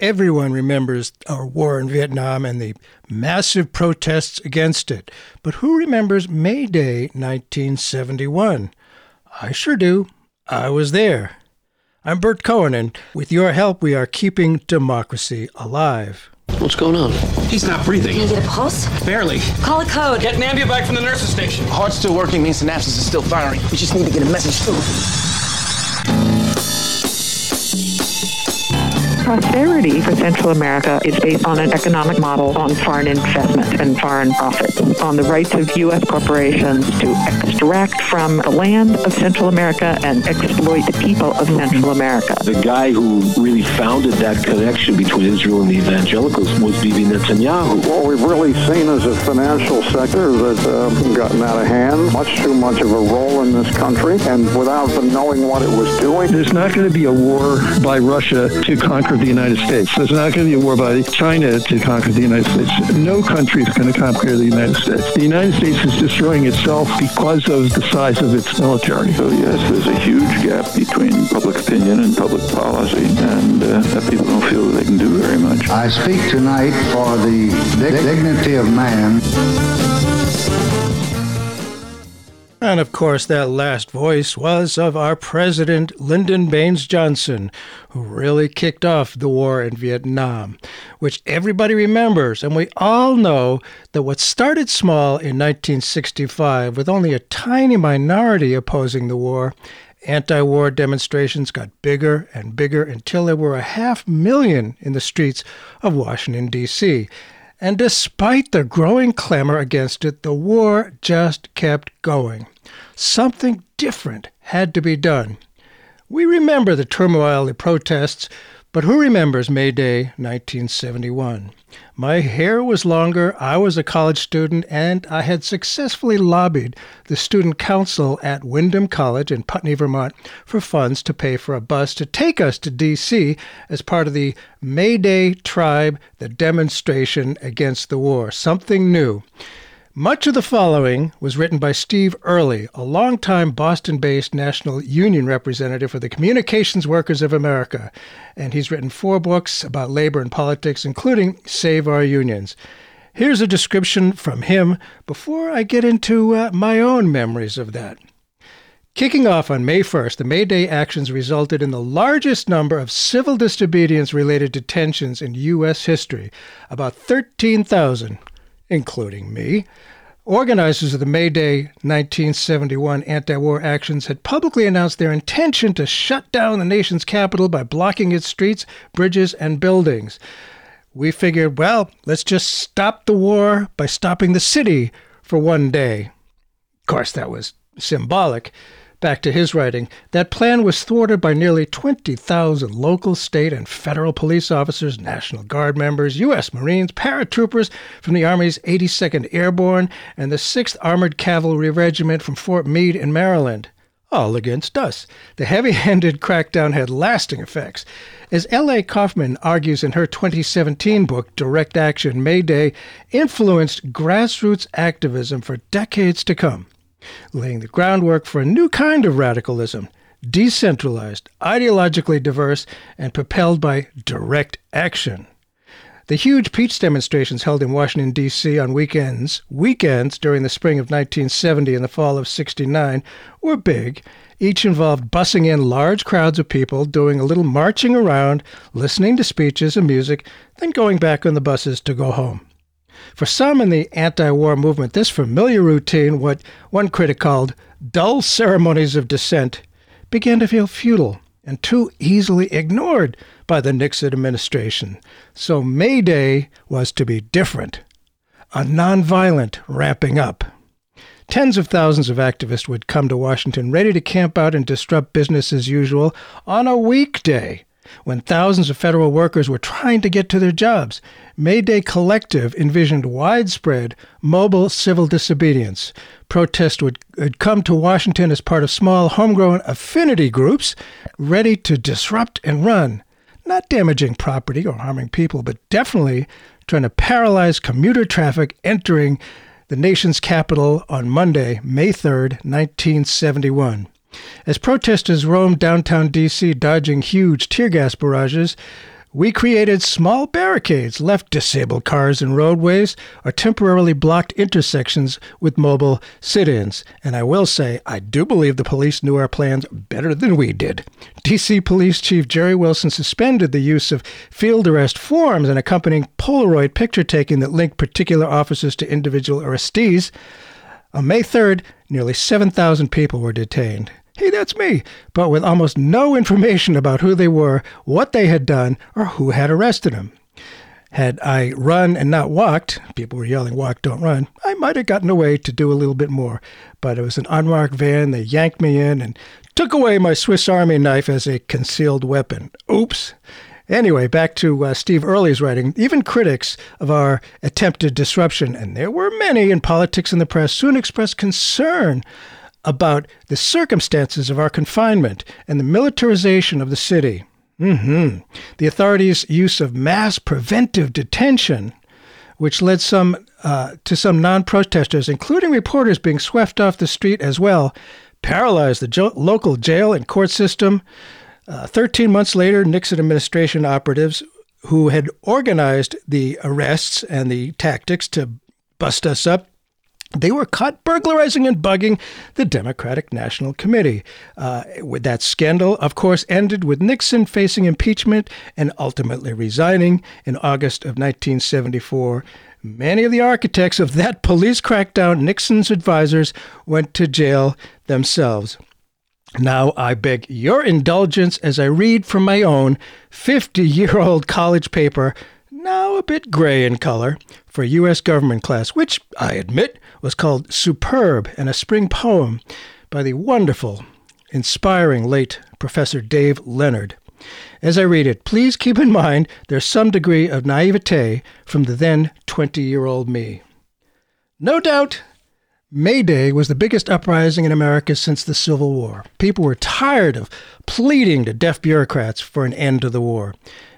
Everyone remembers our war in Vietnam and the massive protests against it. But who remembers May Day 1971? I sure do. I was there. I'm Bert Cohen, and with your help, we are keeping democracy alive. What's going on? He's not breathing. Can you get a pulse? Barely. Call a code. Get Nambia back from the nurse's station. Heart's still working means the synapses is still firing. We just need to get a message through. Prosperity for Central America is based on an economic model on foreign investment and foreign profits, on the rights of U.S. corporations to extract from the land of Central America and exploit the people of Central America. The guy who really founded that connection between Israel and the evangelicals was Bibi Netanyahu. What we've really seen is a financial sector that's uh, gotten out of hand, much too much of a role in this country, and without them knowing what it was doing. There's not going to be a war by Russia to conquer the United States. There's not going to be a war by China to conquer the United States. No country is going to conquer the United States. The United States is destroying itself because of the size of its military. So yes, there's a huge gap between public opinion and public policy, and uh, that people don't feel that they can do very much. I speak tonight for the dignity of man. And of course, that last voice was of our president, Lyndon Baines Johnson, who really kicked off the war in Vietnam, which everybody remembers. And we all know that what started small in 1965, with only a tiny minority opposing the war, anti war demonstrations got bigger and bigger until there were a half million in the streets of Washington, D.C. And despite the growing clamor against it, the war just kept going. Something different had to be done. We remember the turmoil, the protests, but who remembers May Day 1971? My hair was longer, I was a college student, and I had successfully lobbied the student council at Windham College in Putney, Vermont, for funds to pay for a bus to take us to D.C. as part of the May Day Tribe, the demonstration against the war. Something new. Much of the following was written by Steve Early, a longtime Boston based National Union representative for the Communications Workers of America, and he's written four books about labor and politics, including Save Our Unions. Here's a description from him before I get into uh, my own memories of that. Kicking off on May 1st, the May Day actions resulted in the largest number of civil disobedience related detentions in U.S. history, about 13,000 including me. Organizers of the May Day 1971 anti war actions had publicly announced their intention to shut down the nation's capital by blocking its streets, bridges, and buildings. We figured, well, let's just stop the war by stopping the city for one day. Of course, that was symbolic. Back to his writing, that plan was thwarted by nearly 20,000 local, state, and federal police officers, National Guard members, U.S. Marines, paratroopers from the Army's 82nd Airborne, and the 6th Armored Cavalry Regiment from Fort Meade in Maryland. All against us. The heavy handed crackdown had lasting effects. As L.A. Kauffman argues in her 2017 book, Direct Action May Day influenced grassroots activism for decades to come laying the groundwork for a new kind of radicalism, decentralized, ideologically diverse, and propelled by direct action. The huge peace demonstrations held in Washington, D.C. on weekends, weekends during the spring of 1970 and the fall of 69, were big. Each involved bussing in large crowds of people, doing a little marching around, listening to speeches and music, then going back on the buses to go home. For some in the anti war movement, this familiar routine, what one critic called dull ceremonies of dissent, began to feel futile and too easily ignored by the Nixon administration. So May Day was to be different, a nonviolent ramping up. Tens of thousands of activists would come to Washington ready to camp out and disrupt business as usual on a weekday when thousands of federal workers were trying to get to their jobs. May Day Collective envisioned widespread mobile civil disobedience. Protests would, would come to Washington as part of small homegrown affinity groups ready to disrupt and run, not damaging property or harming people, but definitely trying to paralyze commuter traffic entering the nation's capital on Monday, May 3rd, 1971. As protesters roamed downtown D.C., dodging huge tear gas barrages, We created small barricades, left disabled cars in roadways, or temporarily blocked intersections with mobile sit ins. And I will say, I do believe the police knew our plans better than we did. DC Police Chief Jerry Wilson suspended the use of field arrest forms and accompanying Polaroid picture taking that linked particular officers to individual arrestees. On May 3rd, nearly 7,000 people were detained. Hey, that's me, but with almost no information about who they were, what they had done, or who had arrested them. Had I run and not walked, people were yelling, walk, don't run, I might have gotten away to do a little bit more. But it was an unmarked van. They yanked me in and took away my Swiss Army knife as a concealed weapon. Oops. Anyway, back to uh, Steve Early's writing. Even critics of our attempted disruption, and there were many in politics and the press, soon expressed concern about the circumstances of our confinement and the militarization of the city. Mm-hmm. The authorities' use of mass preventive detention, which led some uh, to some non-protesters, including reporters, being swept off the street as well, paralyzed the jo- local jail and court system. Uh, Thirteen months later, Nixon administration operatives who had organized the arrests and the tactics to bust us up they were caught burglarizing and bugging the Democratic National Committee. Uh, with that scandal, of course, ended with Nixon facing impeachment and ultimately resigning in August of 1974. Many of the architects of that police crackdown, Nixon's advisors, went to jail themselves. Now I beg your indulgence as I read from my own 50 year old college paper, now a bit gray in color, for U.S. government class, which, I admit, was called Superb and a Spring Poem by the wonderful, inspiring late Professor Dave Leonard. As I read it, please keep in mind there's some degree of naivete from the then 20 year old me. No doubt, May Day was the biggest uprising in America since the Civil War. People were tired of pleading to deaf bureaucrats for an end to the war.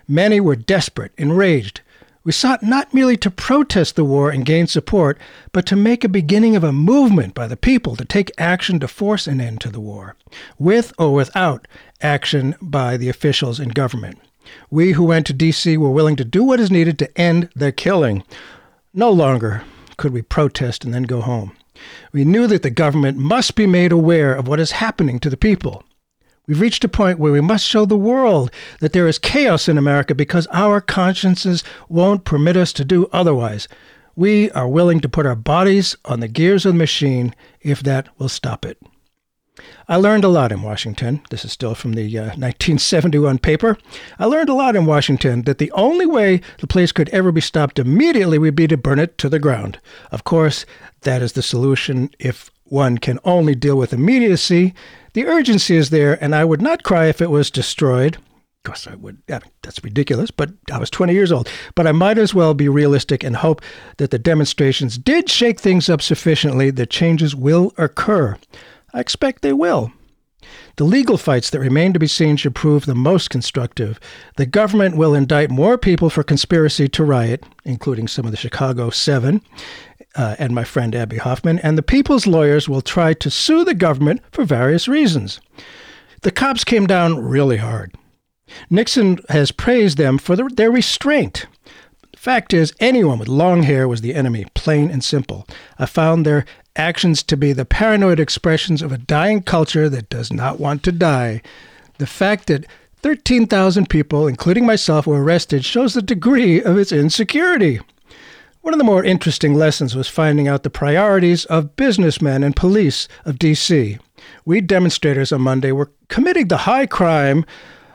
Many were desperate, enraged, we sought not merely to protest the war and gain support, but to make a beginning of a movement by the people to take action to force an end to the war, with or without action by the officials in government. We who went to D.C. were willing to do what is needed to end the killing. No longer could we protest and then go home. We knew that the government must be made aware of what is happening to the people. We've reached a point where we must show the world that there is chaos in America because our consciences won't permit us to do otherwise. We are willing to put our bodies on the gears of the machine if that will stop it. I learned a lot in Washington. This is still from the uh, 1971 paper. I learned a lot in Washington that the only way the place could ever be stopped immediately would be to burn it to the ground. Of course, that is the solution if one can only deal with immediacy. The urgency is there, and I would not cry if it was destroyed. Of course, I would. Yeah, that's ridiculous, but I was 20 years old. But I might as well be realistic and hope that the demonstrations did shake things up sufficiently that changes will occur. I expect they will. The legal fights that remain to be seen should prove the most constructive. The government will indict more people for conspiracy to riot, including some of the Chicago Seven, uh, and my friend Abbie Hoffman, and the people's lawyers will try to sue the government for various reasons. The cops came down really hard. Nixon has praised them for the, their restraint. Fact is, anyone with long hair was the enemy, plain and simple. I found their actions to be the paranoid expressions of a dying culture that does not want to die. The fact that 13,000 people, including myself, were arrested shows the degree of its insecurity. One of the more interesting lessons was finding out the priorities of businessmen and police of D.C. We demonstrators on Monday were committing the high crime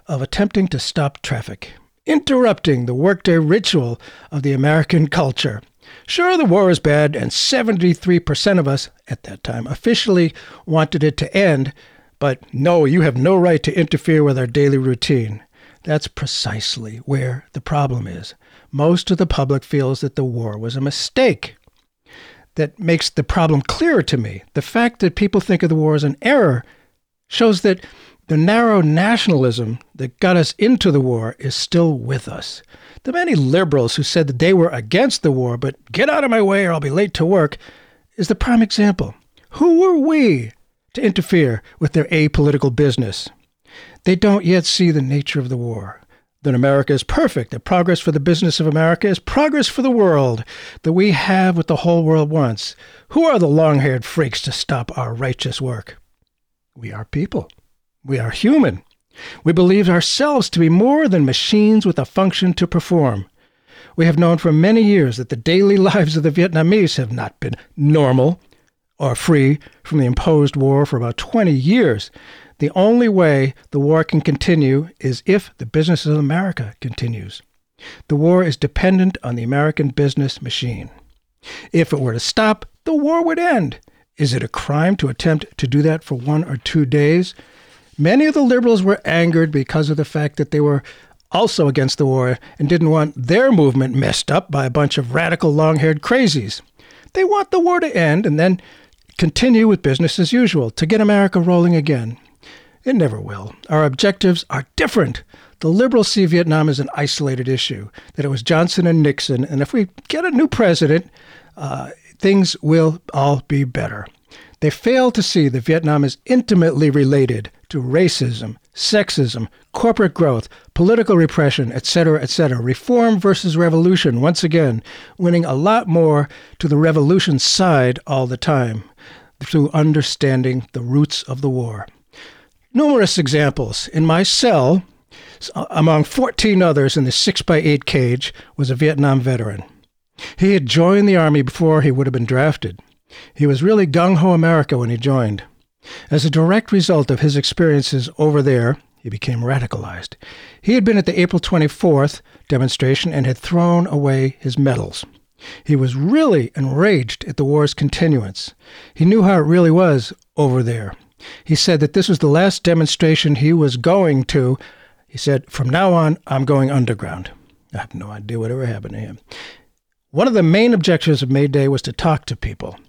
of attempting to stop traffic, interrupting the workday ritual of the American culture. Sure, the war is bad, and 73% of us at that time officially wanted it to end, but no, you have no right to interfere with our daily routine. That's precisely where the problem is most of the public feels that the war was a mistake. That makes the problem clearer to me. The fact that people think of the war as an error shows that the narrow nationalism that got us into the war is still with us. The many liberals who said that they were against the war, but get out of my way or I'll be late to work, is the prime example. Who were we to interfere with their apolitical business? They don't yet see the nature of the war that America is perfect, that progress for the business of America is progress for the world, that we have what the whole world wants. Who are the long haired freaks to stop our righteous work? We are people. We are human. We believe ourselves to be more than machines with a function to perform. We have known for many years that the daily lives of the Vietnamese have not been normal or free from the imposed war for about 20 years. The only way the war can continue is if the business of America continues. The war is dependent on the American business machine. If it were to stop, the war would end. Is it a crime to attempt to do that for one or two days? Many of the liberals were angered because of the fact that they were also against the war and didn't want their movement messed up by a bunch of radical long haired crazies. They want the war to end and then continue with business as usual to get America rolling again. It never will. Our objectives are different. The liberals see Vietnam as an isolated issue, that it was Johnson and Nixon, and if we get a new president, uh, things will all be better. They fail to see that Vietnam is intimately related to racism, sexism, corporate growth, political repression, etc., etc. Reform versus revolution, once again, winning a lot more to the revolution side all the time through understanding the roots of the war. Numerous examples. In my cell, uh, among 14 others in the 6x8 cage, was a Vietnam veteran. He had joined the Army before he would have been drafted. He was really gung ho America when he joined. As a direct result of his experiences over there, he became radicalized. He had been at the April 24th demonstration and had thrown away his medals. He was really enraged at the war's continuance. He knew how it really was over there. He said that this was the last demonstration he was going to. He said, From now on, I'm going underground. I have no idea whatever happened to him. One of the main objectives of May Day was to talk to people.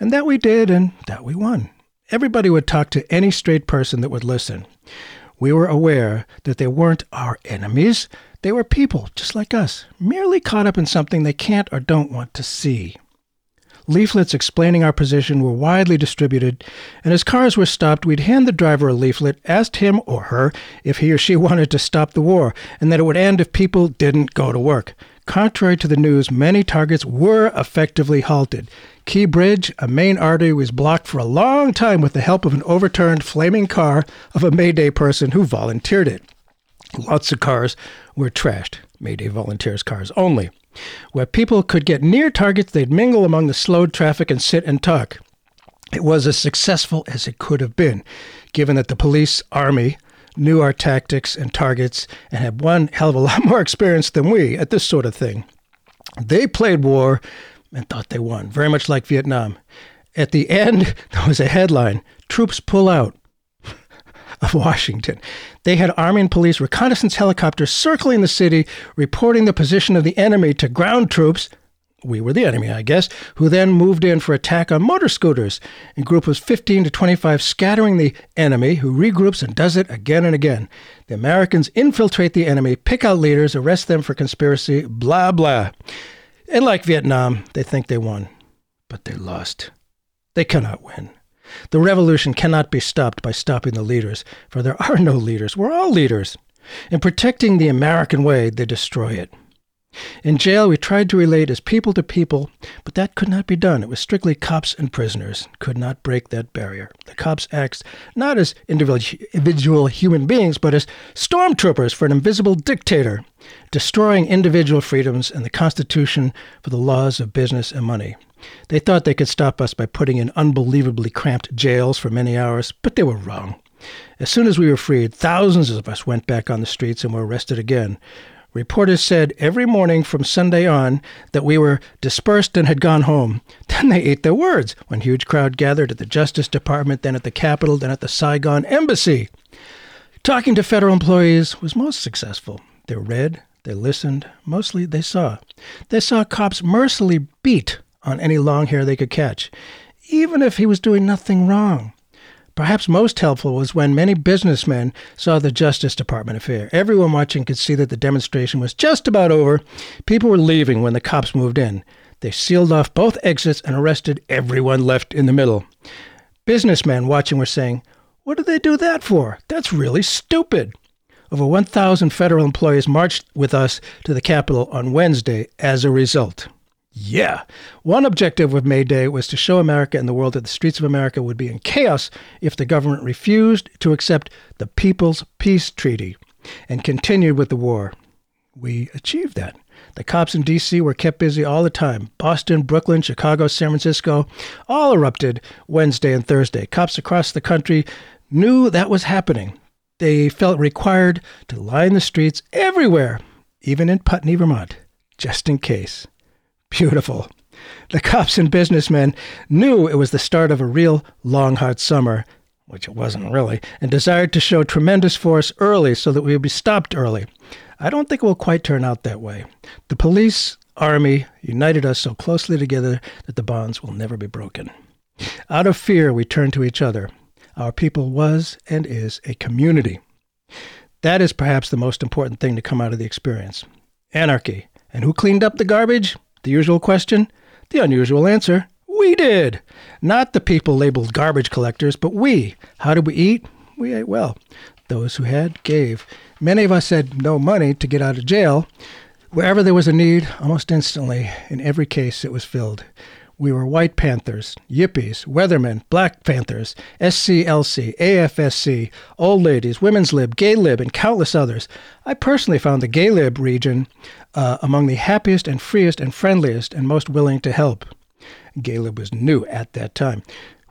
And that we did, and that we won. Everybody would talk to any straight person that would listen. We were aware that they weren't our enemies. They were people, just like us, merely caught up in something they can't or don't want to see. Leaflets explaining our position were widely distributed, and as cars were stopped, we'd hand the driver a leaflet, asked him or her if he or she wanted to stop the war, and that it would end if people didn't go to work. Contrary to the news, many targets were effectively halted. Key Bridge, a main artery, was blocked for a long time with the help of an overturned flaming car of a Mayday person who volunteered it. Lots of cars were trashed, Mayday volunteers' cars only. Where people could get near targets, they'd mingle among the slowed traffic and sit and talk. It was as successful as it could have been, given that the police army knew our tactics and targets and had one hell of a lot more experience than we at this sort of thing. They played war and thought they won, very much like Vietnam. At the end, there was a headline Troops pull out of Washington. They had Army and police reconnaissance helicopters circling the city, reporting the position of the enemy to ground troops. We were the enemy, I guess, who then moved in for attack on motor scooters. A group was 15 to 25, scattering the enemy, who regroups and does it again and again. The Americans infiltrate the enemy, pick out leaders, arrest them for conspiracy, blah, blah. And like Vietnam, they think they won, but they lost. They cannot win. The revolution cannot be stopped by stopping the leaders, for there are no leaders. We're all leaders. In protecting the American way, they destroy it. In jail, we tried to relate as people to people, but that could not be done. It was strictly cops and prisoners, could not break that barrier. The cops act not as individual human beings, but as stormtroopers for an invisible dictator, destroying individual freedoms and the Constitution for the laws of business and money. They thought they could stop us by putting in unbelievably cramped jails for many hours, but they were wrong. As soon as we were freed, thousands of us went back on the streets and were arrested again. Reporters said every morning from Sunday on that we were dispersed and had gone home. Then they ate their words when huge crowd gathered at the Justice Department, then at the Capitol, then at the Saigon Embassy. Talking to federal employees was most successful. They read, they listened, mostly they saw. They saw cops mercilessly beat on any long hair they could catch, even if he was doing nothing wrong. Perhaps most helpful was when many businessmen saw the Justice Department affair. Everyone watching could see that the demonstration was just about over. People were leaving when the cops moved in. They sealed off both exits and arrested everyone left in the middle. Businessmen watching were saying, What did they do that for? That's really stupid. Over 1,000 federal employees marched with us to the Capitol on Wednesday as a result. Yeah. One objective of May Day was to show America and the world that the streets of America would be in chaos if the government refused to accept the People's Peace Treaty and continued with the war. We achieved that. The cops in D.C. were kept busy all the time. Boston, Brooklyn, Chicago, San Francisco all erupted Wednesday and Thursday. Cops across the country knew that was happening. They felt required to line the streets everywhere, even in Putney, Vermont, just in case. Beautiful. The cops and businessmen knew it was the start of a real long, hot summer, which it wasn't really, and desired to show tremendous force early so that we would be stopped early. I don't think it will quite turn out that way. The police, army united us so closely together that the bonds will never be broken. Out of fear, we turned to each other. Our people was and is a community. That is perhaps the most important thing to come out of the experience. Anarchy. And who cleaned up the garbage? The usual question? The unusual answer we did. Not the people labeled garbage collectors, but we. How did we eat? We ate well. Those who had gave. Many of us had no money to get out of jail. Wherever there was a need, almost instantly, in every case, it was filled. We were White Panthers, Yippies, Weathermen, Black Panthers, SCLC, AFSC, Old Ladies, Women's Lib, Gay Lib, and countless others. I personally found the Gay Lib region uh, among the happiest and freest and friendliest and most willing to help. Gay Lib was new at that time.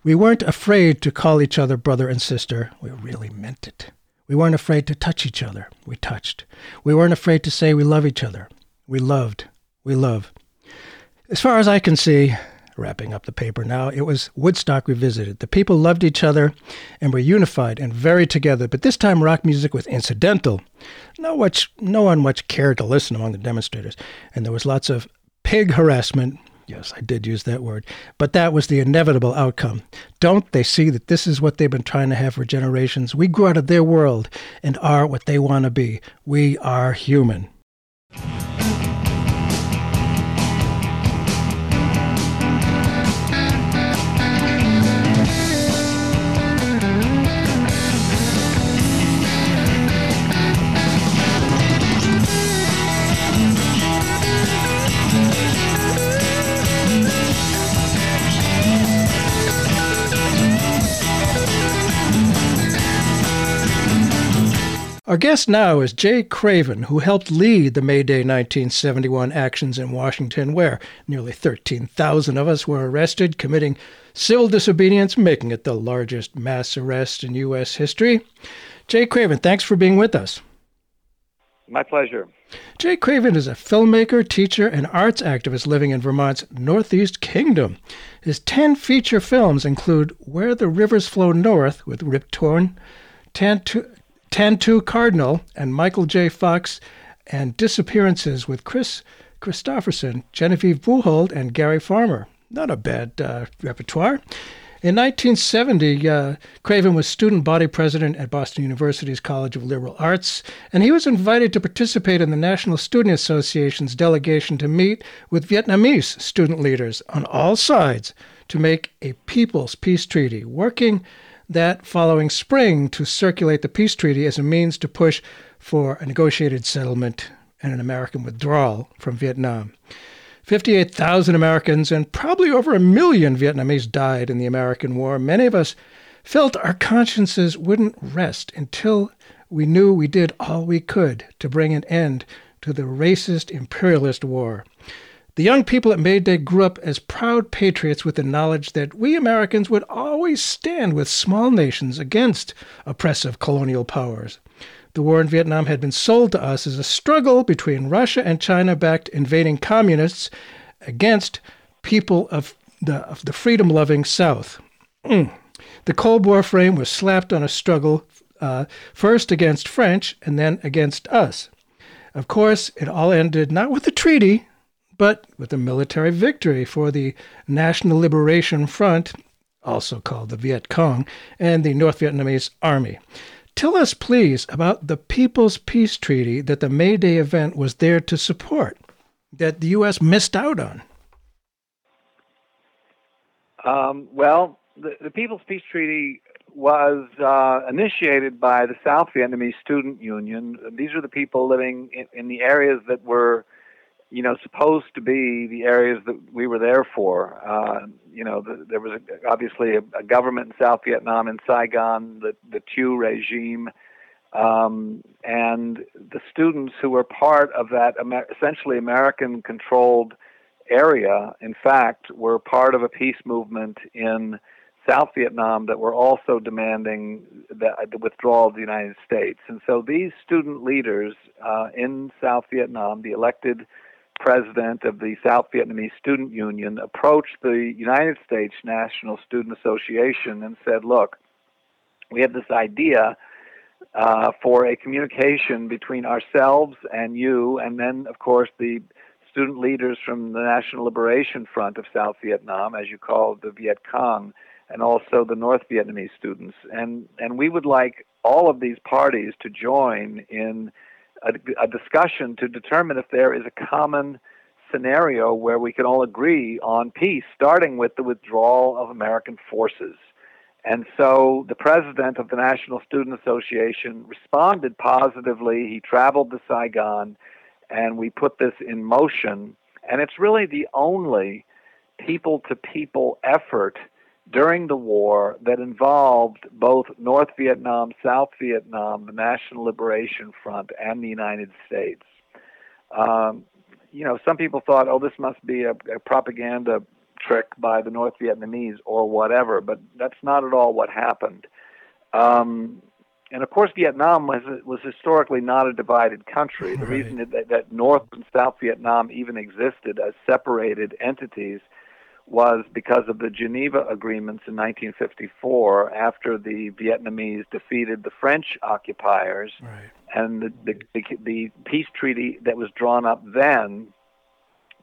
We weren't afraid to call each other brother and sister. We really meant it. We weren't afraid to touch each other. We touched. We weren't afraid to say we love each other. We loved. We love. As far as I can see, wrapping up the paper now, it was Woodstock Revisited. The people loved each other and were unified and very together, but this time rock music was incidental. No, much, no one much cared to listen among the demonstrators, and there was lots of pig harassment. Yes, I did use that word, but that was the inevitable outcome. Don't they see that this is what they've been trying to have for generations? We grew out of their world and are what they want to be. We are human. Our guest now is Jay Craven, who helped lead the May Day 1971 actions in Washington, where nearly 13,000 of us were arrested, committing civil disobedience, making it the largest mass arrest in U.S. history. Jay Craven, thanks for being with us. My pleasure. Jay Craven is a filmmaker, teacher, and arts activist living in Vermont's Northeast Kingdom. His 10 feature films include Where the Rivers Flow North with Rip Torn, Tantu- Tantoo Cardinal and Michael J. Fox, and Disappearances with Kris Kristofferson, Genevieve Bujold, and Gary Farmer. Not a bad uh, repertoire. In 1970, uh, Craven was student body president at Boston University's College of Liberal Arts, and he was invited to participate in the National Student Association's delegation to meet with Vietnamese student leaders on all sides to make a People's Peace Treaty, working that following spring to circulate the peace treaty as a means to push for a negotiated settlement and an American withdrawal from Vietnam. 58,000 Americans and probably over a million Vietnamese died in the American War. Many of us felt our consciences wouldn't rest until we knew we did all we could to bring an end to the racist imperialist war. The young people at May Day grew up as proud patriots with the knowledge that we Americans would always stand with small nations against oppressive colonial powers. The war in Vietnam had been sold to us as a struggle between Russia and China backed invading communists against people of the, of the freedom loving South. Mm. The Cold War frame was slapped on a struggle uh, first against French and then against us. Of course, it all ended not with a treaty, but with a military victory for the National Liberation Front, also called the Viet Cong, and the North Vietnamese Army. Tell us, please, about the People's Peace Treaty that the May Day event was there to support, that the U.S. missed out on. Um, well, the, the People's Peace Treaty was uh, initiated by the South Vietnamese Student Union. These are the people living in, in, the areas that were, you know, supposed to be the areas that we were there for. Uh, you know, the, there was a, obviously a, a, government in South Vietnam in Saigon, the the Thieu regime, um, and the students who were part of that Amer- essentially American-controlled area, in fact, were part of a peace movement in South Vietnam that were also demanding the, the withdrawal of the United States. And so these student leaders uh, in South Vietnam, the elected president of the South Vietnamese Student Union, approached the United States National Student Association and said, Look, we have this idea. Uh, for a communication between ourselves and you, and then, of course, the student leaders from the National Liberation Front of South Vietnam, as you call the Viet Cong, and also the North Vietnamese students. And, and we would like all of these parties to join in a, a discussion to determine if there is a common scenario where we can all agree on peace, starting with the withdrawal of American forces. And so the president of the National Student Association responded positively. He traveled to Saigon, and we put this in motion. And it's really the only people to people effort during the war that involved both North Vietnam, South Vietnam, the National Liberation Front, and the United States. Um, you know, some people thought, oh, this must be a, a propaganda trick by the North Vietnamese or whatever, but that's not at all what happened. Um, and of course, Vietnam was was historically not a divided country. The right. reason that, that North and South Vietnam even existed as separated entities was because of the Geneva Agreements in 1954 after the Vietnamese defeated the French occupiers. Right. And the, the, the, the peace treaty that was drawn up then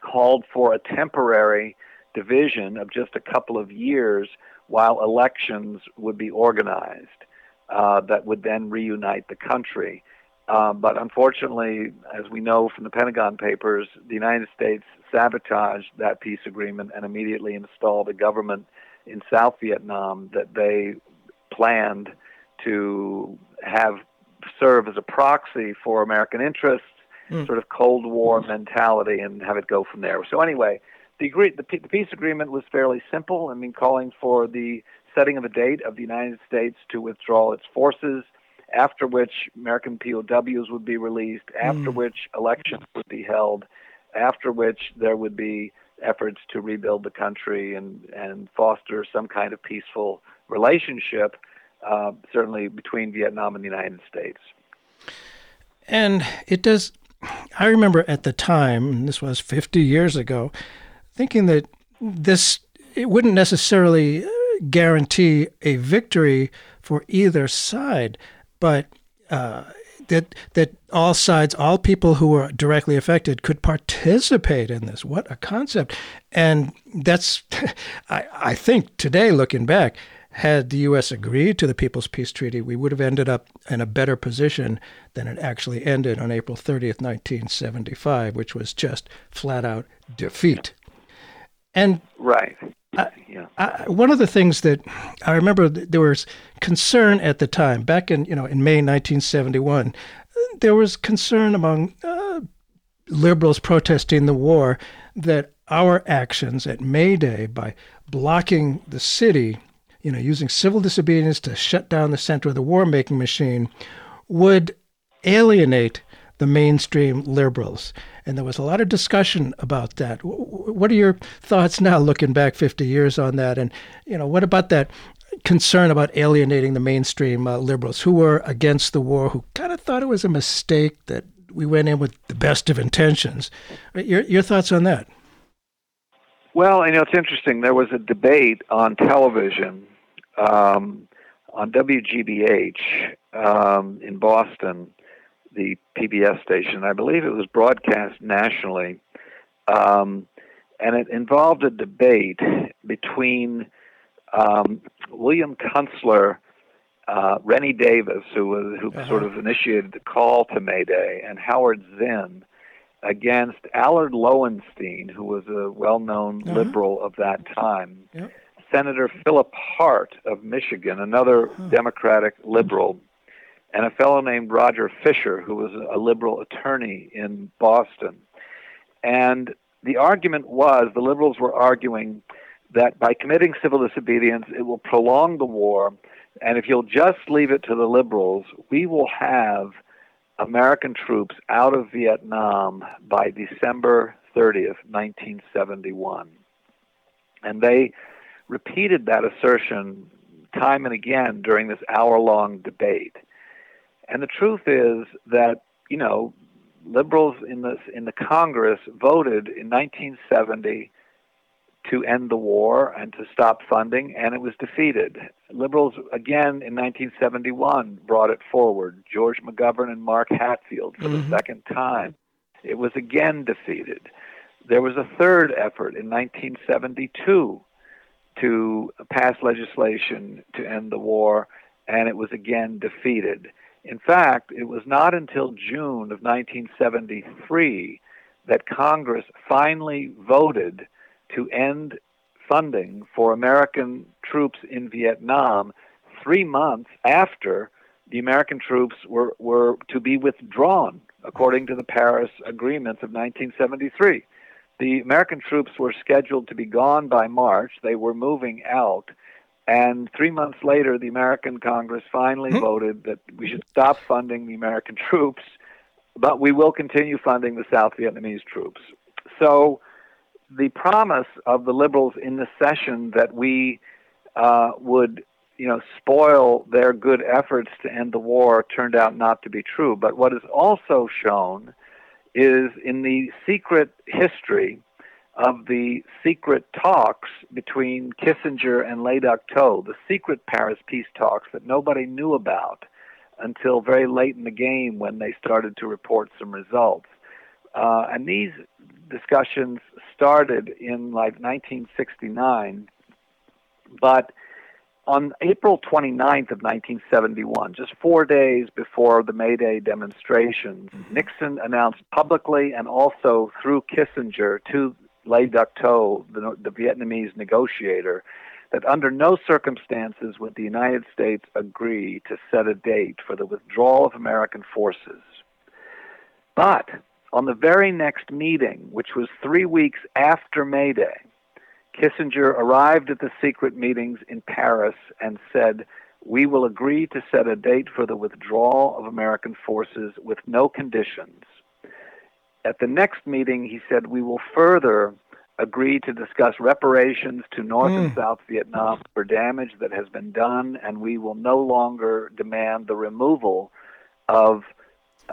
called for a temporary division of just a couple of years while elections would be organized uh, that would then reunite the country. Uh, but unfortunately, as we know from the Pentagon Papers, the United States sabotaged that peace agreement and immediately installed a government in South Vietnam that they planned to have serve as a proxy for American interests, mm. sort of Cold War mentality, and have it go from there. So anyway, the, agree- the, the peace agreement was fairly simple. I mean, calling for the setting of a date of the United States to withdraw its forces after which American POWs would be released, after mm. which elections would be held, after which there would be efforts to rebuild the country and, and foster some kind of peaceful relationship, uh, certainly between Vietnam and the United States. And it does, I remember at the time, this was 50 years ago, thinking that this, it wouldn't necessarily guarantee a victory for either side but uh, that that all sides, all people who were directly affected, could participate in this. What a concept! And that's, I, I think today, looking back, had the U.S. agreed to the People's Peace Treaty, we would have ended up in a better position than it actually ended on April 30th, 1975, which was just flat out defeat. And right. I, yeah. I, one of the things that I remember there was concern at the time, back in you know in May 1971, there was concern among uh, liberals protesting the war that our actions at May Day by blocking the city, you know, using civil disobedience to shut down the center of the war making machine, would alienate the mainstream liberals. And there was a lot of discussion about that. What are your thoughts now, looking back 50 years on that? And, you know, what about that concern about alienating the mainstream uh, liberals who were against the war, who kind of thought it was a mistake that we went in with the best of intentions? Your, your thoughts on that? Well, you know, it's interesting. There was a debate on television um, on WGBH um, in Boston the PBS station. I believe it was broadcast nationally, um, and it involved a debate between um, William Kunstler, uh, Rennie Davis, who was who uh-huh. sort of initiated the call to May Day, and Howard Zinn against Allard Lowenstein, who was a well-known uh-huh. liberal of that time. Yep. Senator Philip Hart of Michigan, another Democratic liberal, and a fellow named Roger Fisher, who was a liberal attorney in Boston. And the argument was the liberals were arguing that by committing civil disobedience, it will prolong the war. And if you'll just leave it to the liberals, we will have American troops out of Vietnam by December 30th, 1971. And they repeated that assertion time and again during this hour long debate. And the truth is that, you know, liberals in the in the Congress voted in 1970 to end the war and to stop funding, and it was defeated. Liberals again in 1971 brought it forward. George McGovern and Mark Hatfield for Mm-hmm. the second time. It was again defeated. There was a third effort in 1972 to pass legislation to end the war, and it was again defeated. In fact, it was not until June of 1973 that Congress finally voted to end funding for American troops in Vietnam three months after the American troops were, were to be withdrawn according to the Paris agreements of 1973. The American troops were scheduled to be gone by March. They were moving out. And three months later, the American Congress finally voted that we should stop funding the American troops, but we will continue funding the South Vietnamese troops. So the promise of the liberals in the session that we uh, would, you know, spoil their good efforts to end the war turned out not to be true. But what is also shown is in the secret history of the secret talks between Kissinger and Le Duc Tho, the secret Paris peace talks that nobody knew about until very late in the game when they started to report some results. Uh, and these discussions started in like 1969, but on April 29th of 1971, just four days before the May Day demonstrations, Nixon announced publicly and also through Kissinger to Le Duc Tho, the, the Vietnamese negotiator, that under no circumstances would the United States agree to set a date for the withdrawal of American forces. But on the very next meeting, which was three weeks after May Day, Kissinger arrived at the secret meetings in Paris and said, We will agree to set a date for the withdrawal of American forces with no conditions. At the next meeting, he said, We will further agree to discuss reparations to North and South Vietnam for damage that has been done, and we will no longer demand the removal of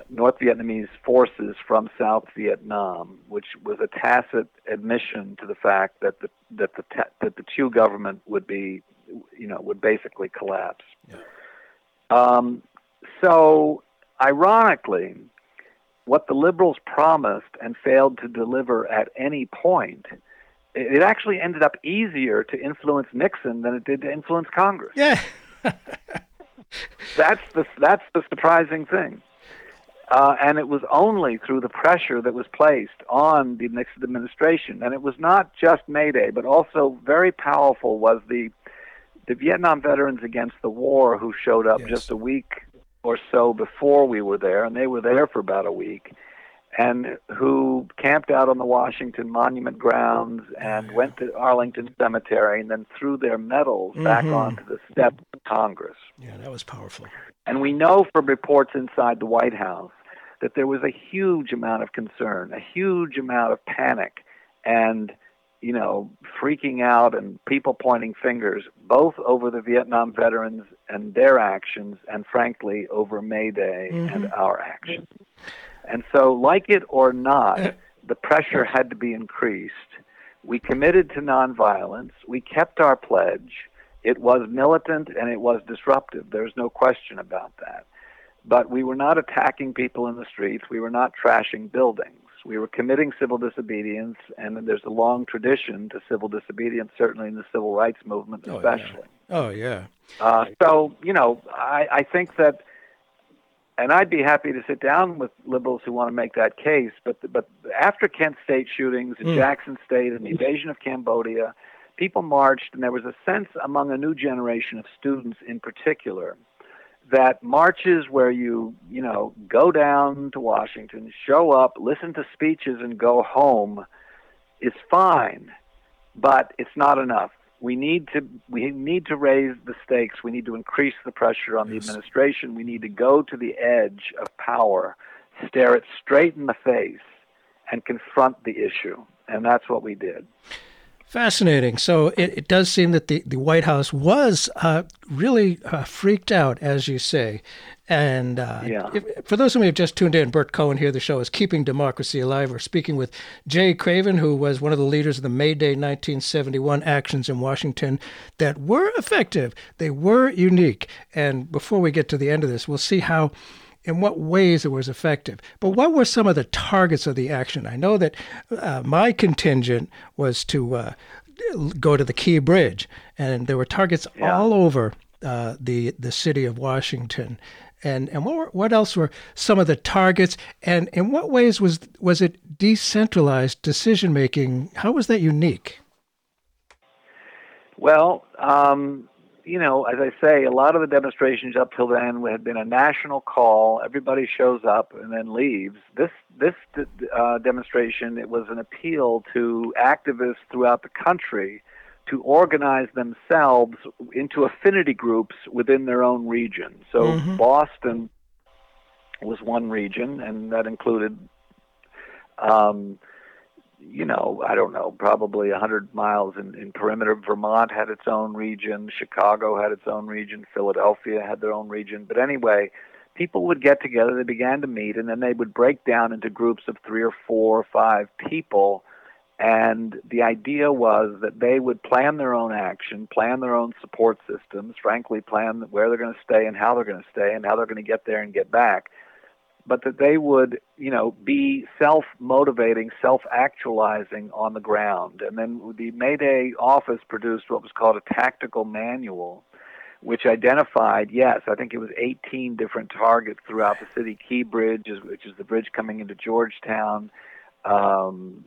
North Vietnamese forces from South Vietnam, which was a tacit admission to the fact that the that the that the Thieu government would be, you know, would basically collapse. Um, so, ironically, what the liberals promised and failed to deliver at any point, it, actually ended up easier to influence Nixon than it did to influence Congress. Yeah. That's the that's the surprising thing. Uh, and it was only through the pressure that was placed on the Nixon administration, and it was not just May Day, but also very powerful was the the Vietnam Veterans Against the War who showed up just a week or so before we were there, and they were there for about a week, and who camped out on the Washington Monument grounds and went to Arlington Cemetery and then threw their medals back Mhm. onto the steps of Congress. Yeah, that was powerful. And we know from reports inside the White House that there was a huge amount of concern, a huge amount of panic, and you know, freaking out and people pointing fingers, both over the Vietnam veterans and their actions, and frankly, over May Day mm-hmm. and our actions. And so, like it or not, the pressure had to be increased. We committed to nonviolence. We kept our pledge. It was militant and it was disruptive. There's no question about that. But we were not attacking people in the streets. We were not trashing buildings. We were committing civil disobedience, and there's a long tradition to civil disobedience, certainly in the civil rights movement, Oh, yeah. especially. Oh yeah. Uh, so, you know, I, I think that, and I'd be happy to sit down with liberals who want to make that case. But but after Kent State shootings and Mm. Jackson State and the invasion of Cambodia, people marched, and there was a sense among a new generation of students in particular that marches where you, you know, go down to Washington, show up, listen to speeches, and go home is fine, but it's not enough. We need to we need to raise the stakes. We need to increase the pressure on the administration. We need to go to the edge of power, stare it straight in the face, and confront the issue. And that's what we did. Fascinating. So it, it does seem that the, the White House was uh, really uh, freaked out, as you say. And uh, yeah. if, for those of you who have just tuned in, Burt Cohen here. The show is Keeping Democracy Alive. We're speaking with Jay Craven, who was one of the leaders of the May Day 1971 actions in Washington that were effective. They were unique. And before we get to the end of this, we'll see how in what ways it was effective. But what were some of the targets of the action? I know that uh, my contingent was to uh, go to the Key Bridge, and there were targets yeah. all over uh, the the city of Washington. And and what were, what else were some of the targets? And in what ways was was it decentralized decision making? How was that unique? Well, um, you know, as I say, a lot of the demonstrations up till then had been a national call. Everybody shows up and then leaves. This this uh, demonstration it was an appeal to activists throughout the country to organize themselves into affinity groups within their own region. So mm-hmm. Boston was one region, and that included. Um, you know, I don't know, probably 100 miles in, in perimeter. Vermont had its own region. Chicago had its own region. Philadelphia had their own region. But anyway, people would get together. They began to meet, and then they would break down into groups of three or four or five people. And the idea was that they would plan their own action, plan their own support systems, frankly, plan where they're going to stay and how they're going to stay and how they're going to get there and get back but that they would, you know, be self-motivating, self-actualizing on the ground. And then the Mayday office produced what was called a tactical manual, which identified, yes, I think it was 18 different targets throughout the city. Key Bridge, which is the bridge coming into Georgetown, um,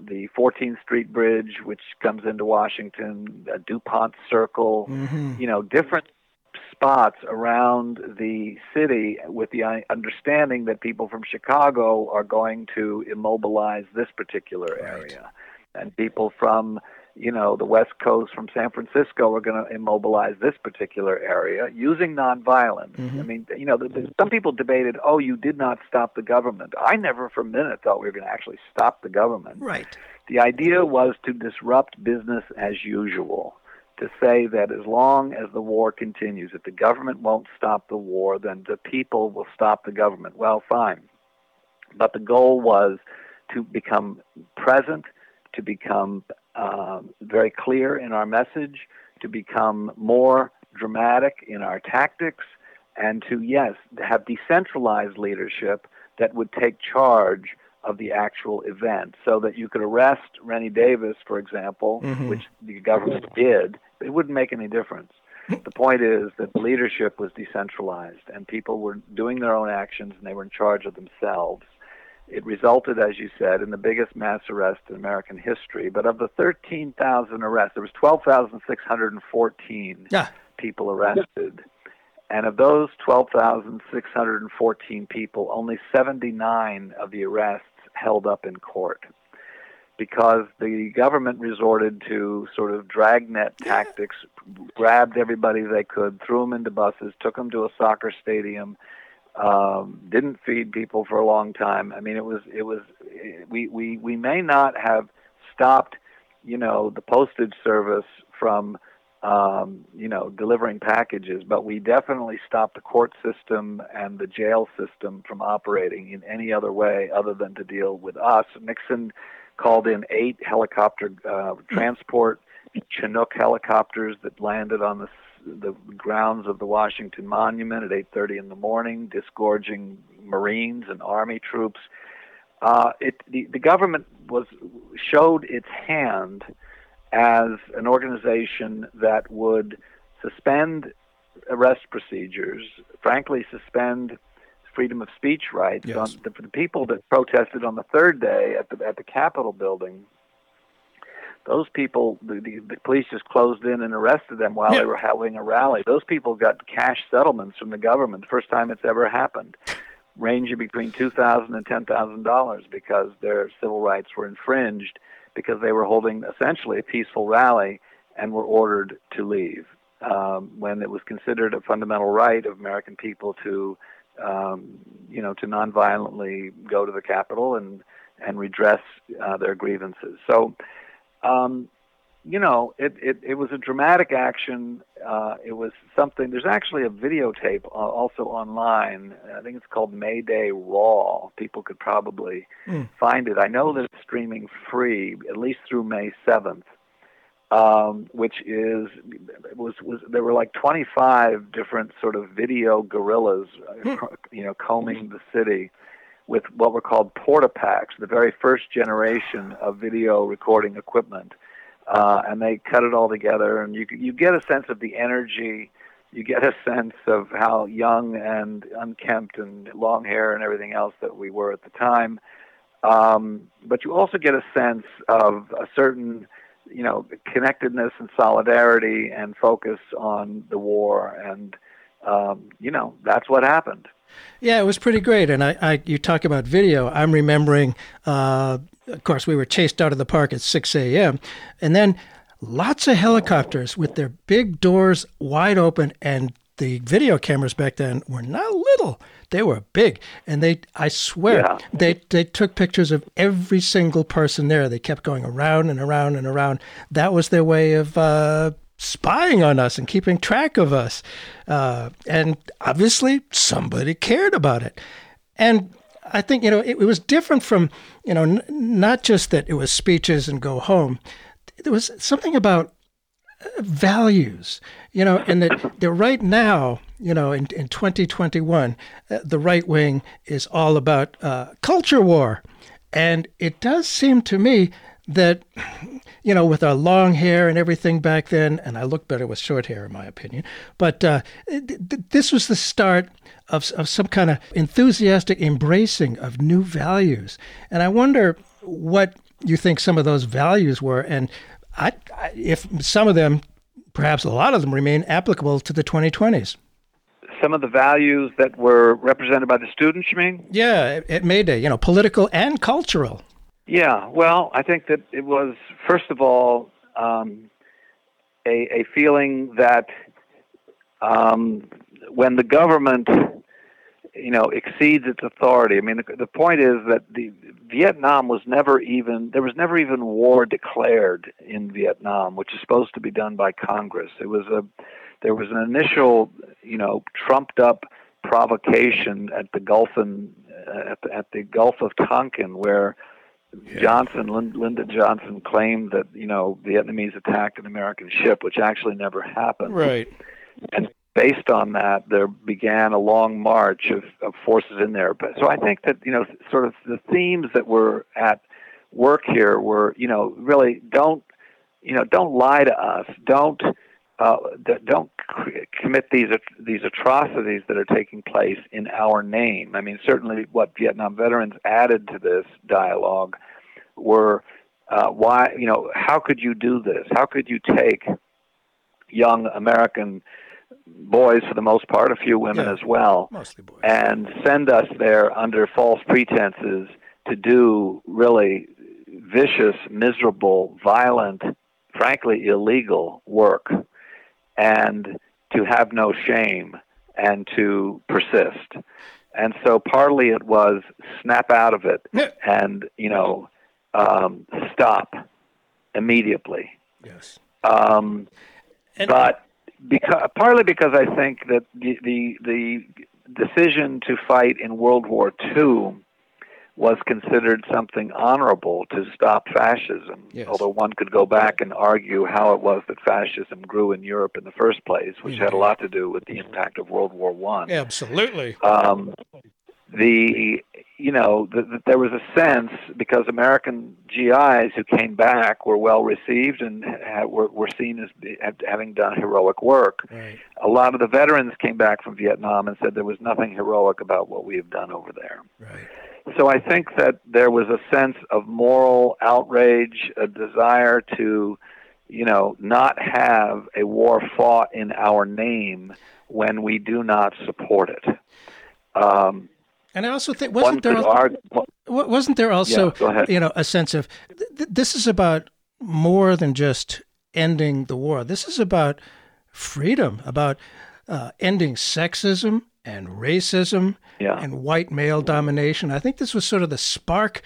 the 14th Street Bridge, which comes into Washington, DuPont Circle, mm-hmm. you know, different spots around the city with the understanding that people from Chicago are going to immobilize this particular area. Right. And people from, you know, the West Coast from San Francisco are going to immobilize this particular area using nonviolence. Mm-hmm. I mean, you know, the, the, some people debated, oh, you did not stop the government. I never for a minute thought we were going to actually stop the government. Right. The idea was to disrupt business as usual to say that as long as the war continues, if the government won't stop the war, then the people will stop the government. Well, fine. But the goal was to become present, to become uh, very clear in our message, to become more dramatic in our tactics, and to, yes, have decentralized leadership that would take charge of the actual event so that you could arrest Rennie Davis, for example, mm-hmm. which the government did. It wouldn't make any difference. the point is that the leadership was decentralized and people were doing their own actions and they were in charge of themselves. It resulted, as you said, in the biggest mass arrest in American history. But of the 13,000 arrests, there was 12,614 yeah. people arrested. And of those 12,614 people, only 79 of the arrests held up in court because the government resorted to sort of dragnet tactics, grabbed everybody they could, threw them into buses, took them to a soccer stadium, um, didn't feed people for a long time. I mean, it was it was we we we may not have stopped, you know, the postage service from um, you know, delivering packages, but we definitely stopped the court system and the jail system from operating in any other way other than to deal with us. Nixon called in eight helicopter uh, transport Chinook helicopters that landed on the the grounds of the Washington Monument at 8:30 in the morning, disgorging Marines and Army troops. Uh, it, the, the government was showed its hand as an organization that would suspend arrest procedures, frankly, suspend freedom of speech rights. Yes. On the, for the people that protested on the third day at the at the Capitol building, those people, the, the, the police just closed in and arrested them while Yeah. they were having a rally. Those people got cash settlements from the government, the first time it's ever happened, ranging between two thousand and ten thousand dollars because their civil rights were infringed because they were holding essentially a peaceful rally and were ordered to leave um, when it was considered a fundamental right of American people to, um, you know, to nonviolently go to the Capitol and and redress uh, their grievances. So, um, you know, it, it, it was a dramatic action. Uh, it was something. There's actually a videotape uh, also online. I think it's called Mayday Raw. People could probably Mm. find it. I know that it's streaming free at least through May 7th um, which is was was there were like 25 different sort of video guerrillas, uh, you know, combing the city with what were called Portapaks, the very first generation of video recording equipment, uh, and they cut it all together, and you you get a sense of the energy. You get a sense of how young and unkempt and long hair and everything else that we were at the time. Um, but you also get a sense of a certain you know, connectedness and solidarity and focus on the war. And, um, you know, that's what happened. Yeah, it was pretty great. And I, I you talk about video. I'm remembering, uh, of course, we were chased out of the park at 6 a.m. And then lots of helicopters with their big doors wide open. And the video cameras back then were not little. They were big. And they, I swear, Yeah. they, they took pictures of every single person there. They kept going around and around and around. That was their way of, uh, spying on us and keeping track of us. Uh, and obviously, somebody cared about it. And I think, you know, it, it was different from, you know, n- not just that it was speeches and go home. There was something about values, you know, and that, that right now, you know, in, in 2021, uh, the right wing is all about uh, culture war. And it does seem to me that, you know, with our long hair and everything back then, and I look better with short hair, in my opinion, but uh, th- th- this was the start of, of some kind of enthusiastic embracing of new values. And I wonder what you think some of those values were, and I, I, if some of them, perhaps a lot of them, remain applicable to the 2020s. Some of the values that were represented by the students, you mean? Yeah, at- at Mayday, you know, political and cultural. Yeah, well, I think that it was, first of all, um, a, a feeling that um, when the government, you know, exceeds its authority. I mean, the, the point is that the Vietnam was never even there was never even war declared in Vietnam, which is supposed to be done by Congress. It was a there was an initial, you know, trumped up provocation at the Gulf and uh, at, the, at the Gulf of Tonkin where Johnson, Lyndon Johnson, claimed that you know Vietnamese attacked an American ship, which actually never happened. Right. And based on that, there began a long march of, of forces in there. But so I think that you know, sort of the themes that were at work here were, you know, really don't, you know, don't lie to us. Don't. Uh, don't commit these these atrocities that are taking place in our name. I mean, certainly what Vietnam veterans added to this dialogue were uh, why you know how could you do this? How could you take young American boys for the most part, a few women Yeah. as well, Mostly boys. and send us there under false pretenses to do really vicious, miserable, violent, frankly illegal work, and to have no shame and to persist. And so partly it was snap out of it Yeah. and, you know, um, stop immediately. Yes. Um, And- but because, partly because I think that the, the the decision to fight in World War II was considered something honorable to stop fascism. Yes. Although one could go back and argue how it was that fascism grew in Europe in the first place, which had a lot to do with the impact of World War One Absolutely. um, the you know the, there was a sense because American GIs who came back were well received and ha- were, were seen as be- having done heroic work. Right. A lot of the veterans came back from Vietnam and said there was nothing heroic about what we have done over there. Right. so I think that there was a sense of moral outrage, a desire to, you know, not have a war fought in our name when we do not support it. Um, and I also think wasn't there argue, wasn't there also yeah, you know a sense of th- this is about more than just ending the war. This is about freedom, about uh, ending sexism and racism yeah. and white male domination. I think this was sort of the spark.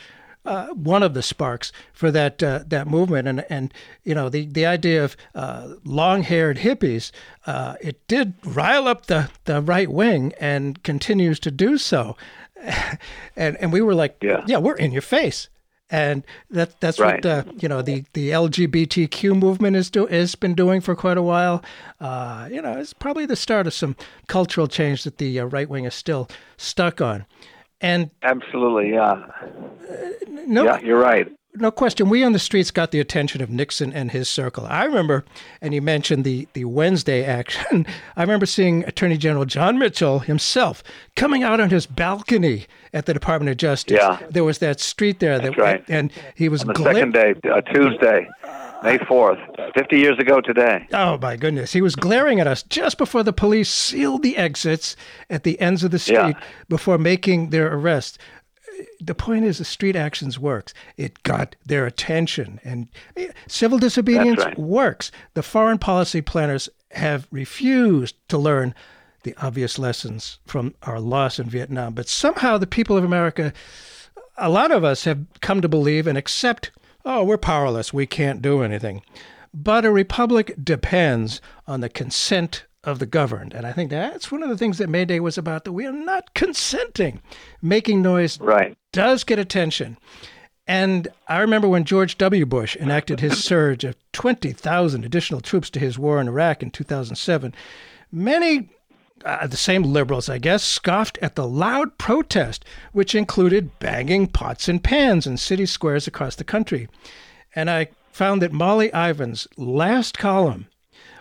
Uh, one of the sparks for that uh, that movement, and and you know the the idea of uh, long haired hippies, uh, it did rile up the the right wing and continues to do so, and and we were like, yeah, yeah we're in your face and that that's right. what uh, you know the the LGBTQ movement is do has been doing for quite a while. Uh, you know, it's probably the start of some cultural change that the uh, right wing is still stuck on. And absolutely, yeah, uh, no, yeah, you're right no question, we on the streets got the attention of Nixon and his circle. I remember, and you mentioned the, the Wednesday action. I remember seeing Attorney General John Mitchell himself coming out on his balcony at the Department of Justice. Yeah. There was that street there. That, That's right. And he was on the second day, uh, Tuesday. May 4th, 50 years ago today. Oh, my goodness. He was glaring at us just before the police sealed the exits at the ends of the street yeah. before making their arrest the point is the street actions works. It got their attention, and eh, civil disobedience right. works. The foreign policy planners have refused to learn the obvious lessons from our loss in Vietnam, but somehow the people of America, a lot of us have come to believe and accept, oh, we're powerless, we can't do anything. But a republic depends on the consent of the governed. And I think that's one of the things that May Day was about that we are not consenting. Making noise right. does get attention. And I remember when George W. Bush enacted his surge of 20,000 additional troops to his war in Iraq in 2007, many, uh, the same liberals, I guess, scoffed at the loud protest, which included banging pots and pans in city squares across the country. And I found that Molly Ivins' last column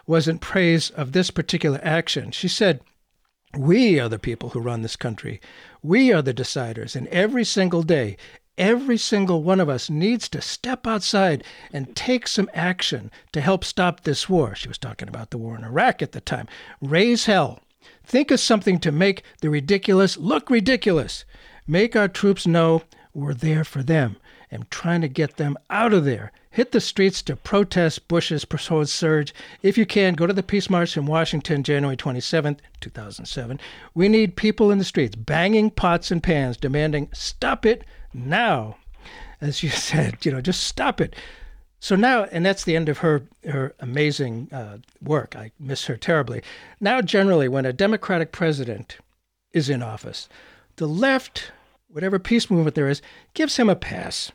was in praise of this particular action. She said, We are the people who run this country. We are the deciders. And every single day, every single one of us needs to step outside and take some action to help stop this war. She was talking about the war in Iraq at the time. Raise hell. Think of something to make the ridiculous look ridiculous. Make our troops know we're there for them and trying to get them out of there hit the streets to protest Bush's proposed surge. If you can, go to the Peace March in Washington, January 27th, 2007. We need people in the streets banging pots and pans, demanding, stop it now. As you said, you know, just stop it. So now, and that's the end of her her amazing uh, work. I miss her terribly. Now, generally, when a Democratic president is in office, the left, whatever peace movement there is, gives him a pass.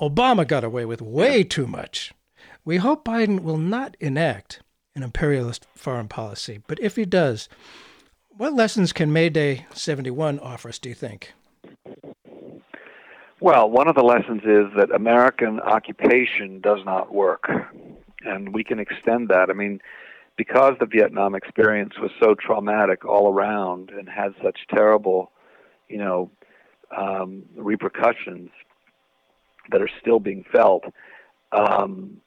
Obama got away with way too much. We hope Biden will not enact an imperialist foreign policy, but if he does, what lessons can May Day 71 offer us, do you think? Well, one of the lessons is that American occupation does not work. And we can extend that. I mean, because the Vietnam experience was so traumatic all around and had such terrible, you know, um, repercussions that are still being felt. Um,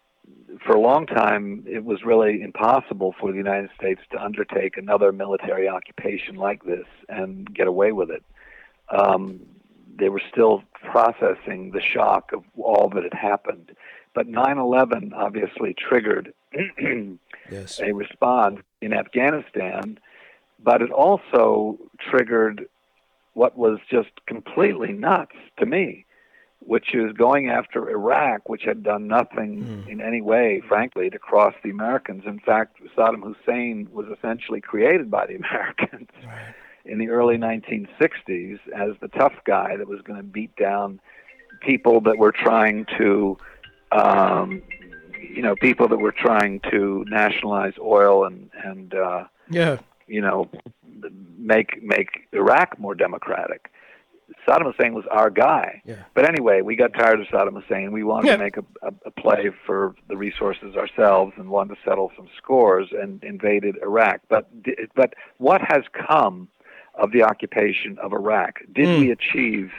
for a long time, it was really impossible for the United States to undertake another military occupation like this and get away with it. Um, they were still processing the shock of all that had happened. But 9 11 obviously triggered yes. a response in Afghanistan, but it also triggered what was just completely nuts to me which is going after Iraq, which had done nothing mm. in any way, frankly, to cross the Americans. In fact, Saddam Hussein was essentially created by the Americans right. In the early 1960s as the tough guy that was going to beat down people that were trying to, um, you know, people that were trying to nationalize oil and and uh, yeah, you know, make make Iraq more democratic. Saddam Hussein was our guy. Yeah. But anyway, we got tired of Saddam Hussein. We wanted yeah. to make a, a, a, play for the resources ourselves and wanted to settle some scores and invaded Iraq. But but what has come of the occupation of Iraq? Did mm. we achieve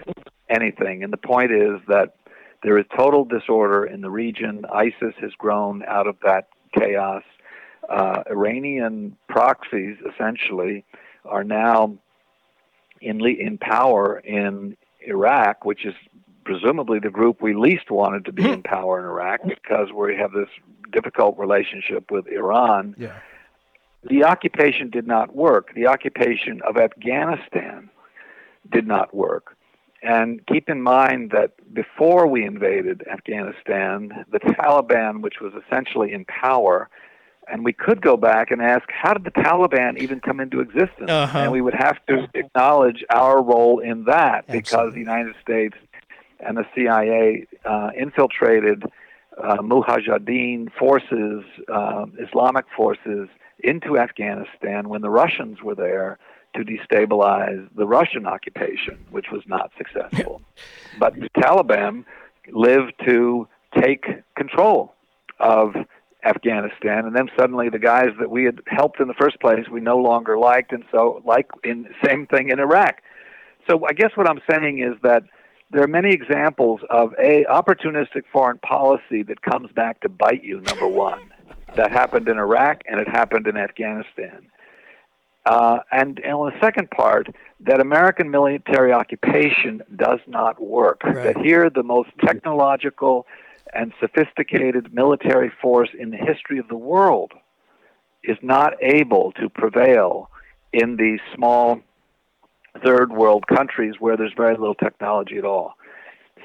anything. And the point is that there is total disorder in the region. ISIS has grown out of that chaos. Uh, Iranian proxies, essentially, are now in le- in power in Iraq, which is presumably the group we least wanted to be in power in Iraq because we have this difficult relationship with Iran. Yeah. The occupation did not work. The occupation of Afghanistan did not work. And keep in mind that before we invaded Afghanistan, the Taliban, which was essentially in power, and we could go back and ask, how did the Taliban even come into existence? Uh-huh. And we would have to acknowledge our role in that because the United States and the CIA uh, infiltrated uh, Mujahideen forces, uh, Islamic forces, into Afghanistan when the Russians were there to destabilize the Russian occupation, which was not successful. but the Taliban lived to take control of Afghanistan, and then suddenly the guys that we had helped in the first place we no longer liked, and so like in same thing in Iraq. So I guess what I'm saying is that there are many examples of a opportunistic foreign policy that comes back to bite you. Number one, that happened in Iraq and it happened in Afghanistan. Uh, and, and on the second part, that American military occupation does not work. Right. That here, the most technological and sophisticated military force in the history of the world is not able to prevail in these small third world countries where there's very little technology at all.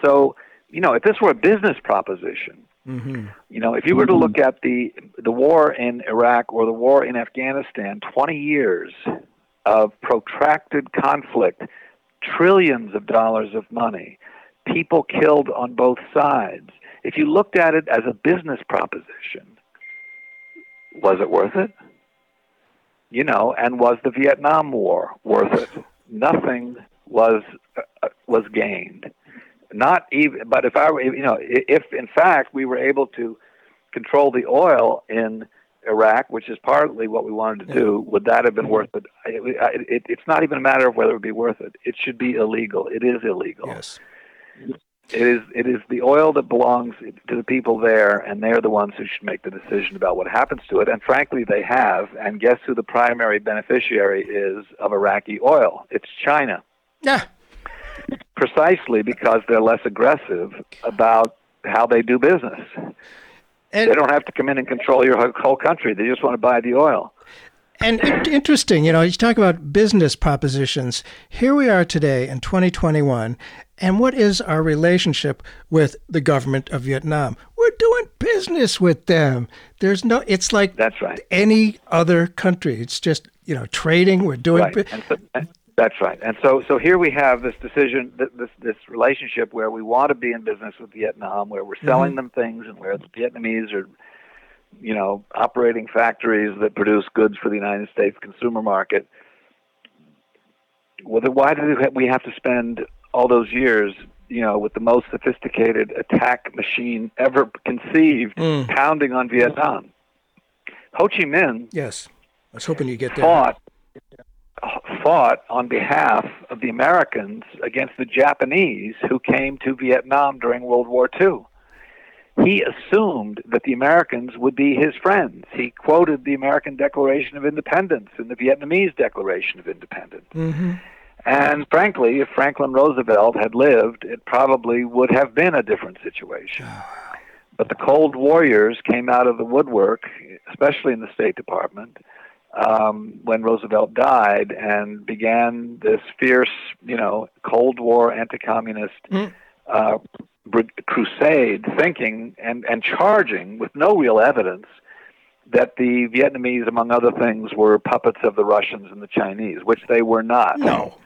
So, you know, if this were a business proposition, Mm-hmm. you know, if you were to look at the the war in Iraq or the war in Afghanistan, 20 years of protracted conflict, trillions of dollars of money, people killed on both sides. If you looked at it as a business proposition, was it worth it? You know, and was the Vietnam War worth it? Nothing was uh, was gained not even but if i were you know if in fact we were able to control the oil in iraq which is partly what we wanted to do would that have been worth it? It, it it's not even a matter of whether it would be worth it. It should be illegal. It is illegal. Yes. it is it is the oil that belongs to the people there and they're the ones who should make the decision about what happens to it. And frankly they have. And guess who the primary beneficiary is of iraqi oil? It's china. Yeah. Precisely because they're less aggressive about how they do business. And They don't have to come in and control your whole- country. They just want to buy the oil. And interesting, you know, you talk about business propositions. Here we are today in 2021, and what is our relationship with the government of Vietnam? We're doing business with them. There's no, it's like That's right. any other country. It's just, you know, trading. We're doing, Right. bu- And so, and that's right. And so, so here we have this decision, this this relationship where we want to be in business with Vietnam, where we're selling them things, and where the Vietnamese are, you know, operating factories that produce goods for the United States consumer market. Well, then why do we have to spend all those years, you know, with the most sophisticated attack machine ever conceived, Mm. pounding on Vietnam? Ho Chi Minh yes. I was hoping you get there. fought fought on behalf of the Americans against the Japanese who came to Vietnam during World War II. He assumed that the Americans would be his friends. He quoted the American Declaration of Independence and the Vietnamese Declaration of Independence. hmm And frankly, if Franklin Roosevelt had lived, it probably would have been a different situation. But the Cold Warriors came out of the woodwork, especially in the State Department, um, when Roosevelt died, and began this fierce, you know, Cold War anti-communist Mm. uh, crusade, thinking and and charging with no real evidence that the Vietnamese, among other things, were puppets of the Russians and the Chinese, which they were not. No.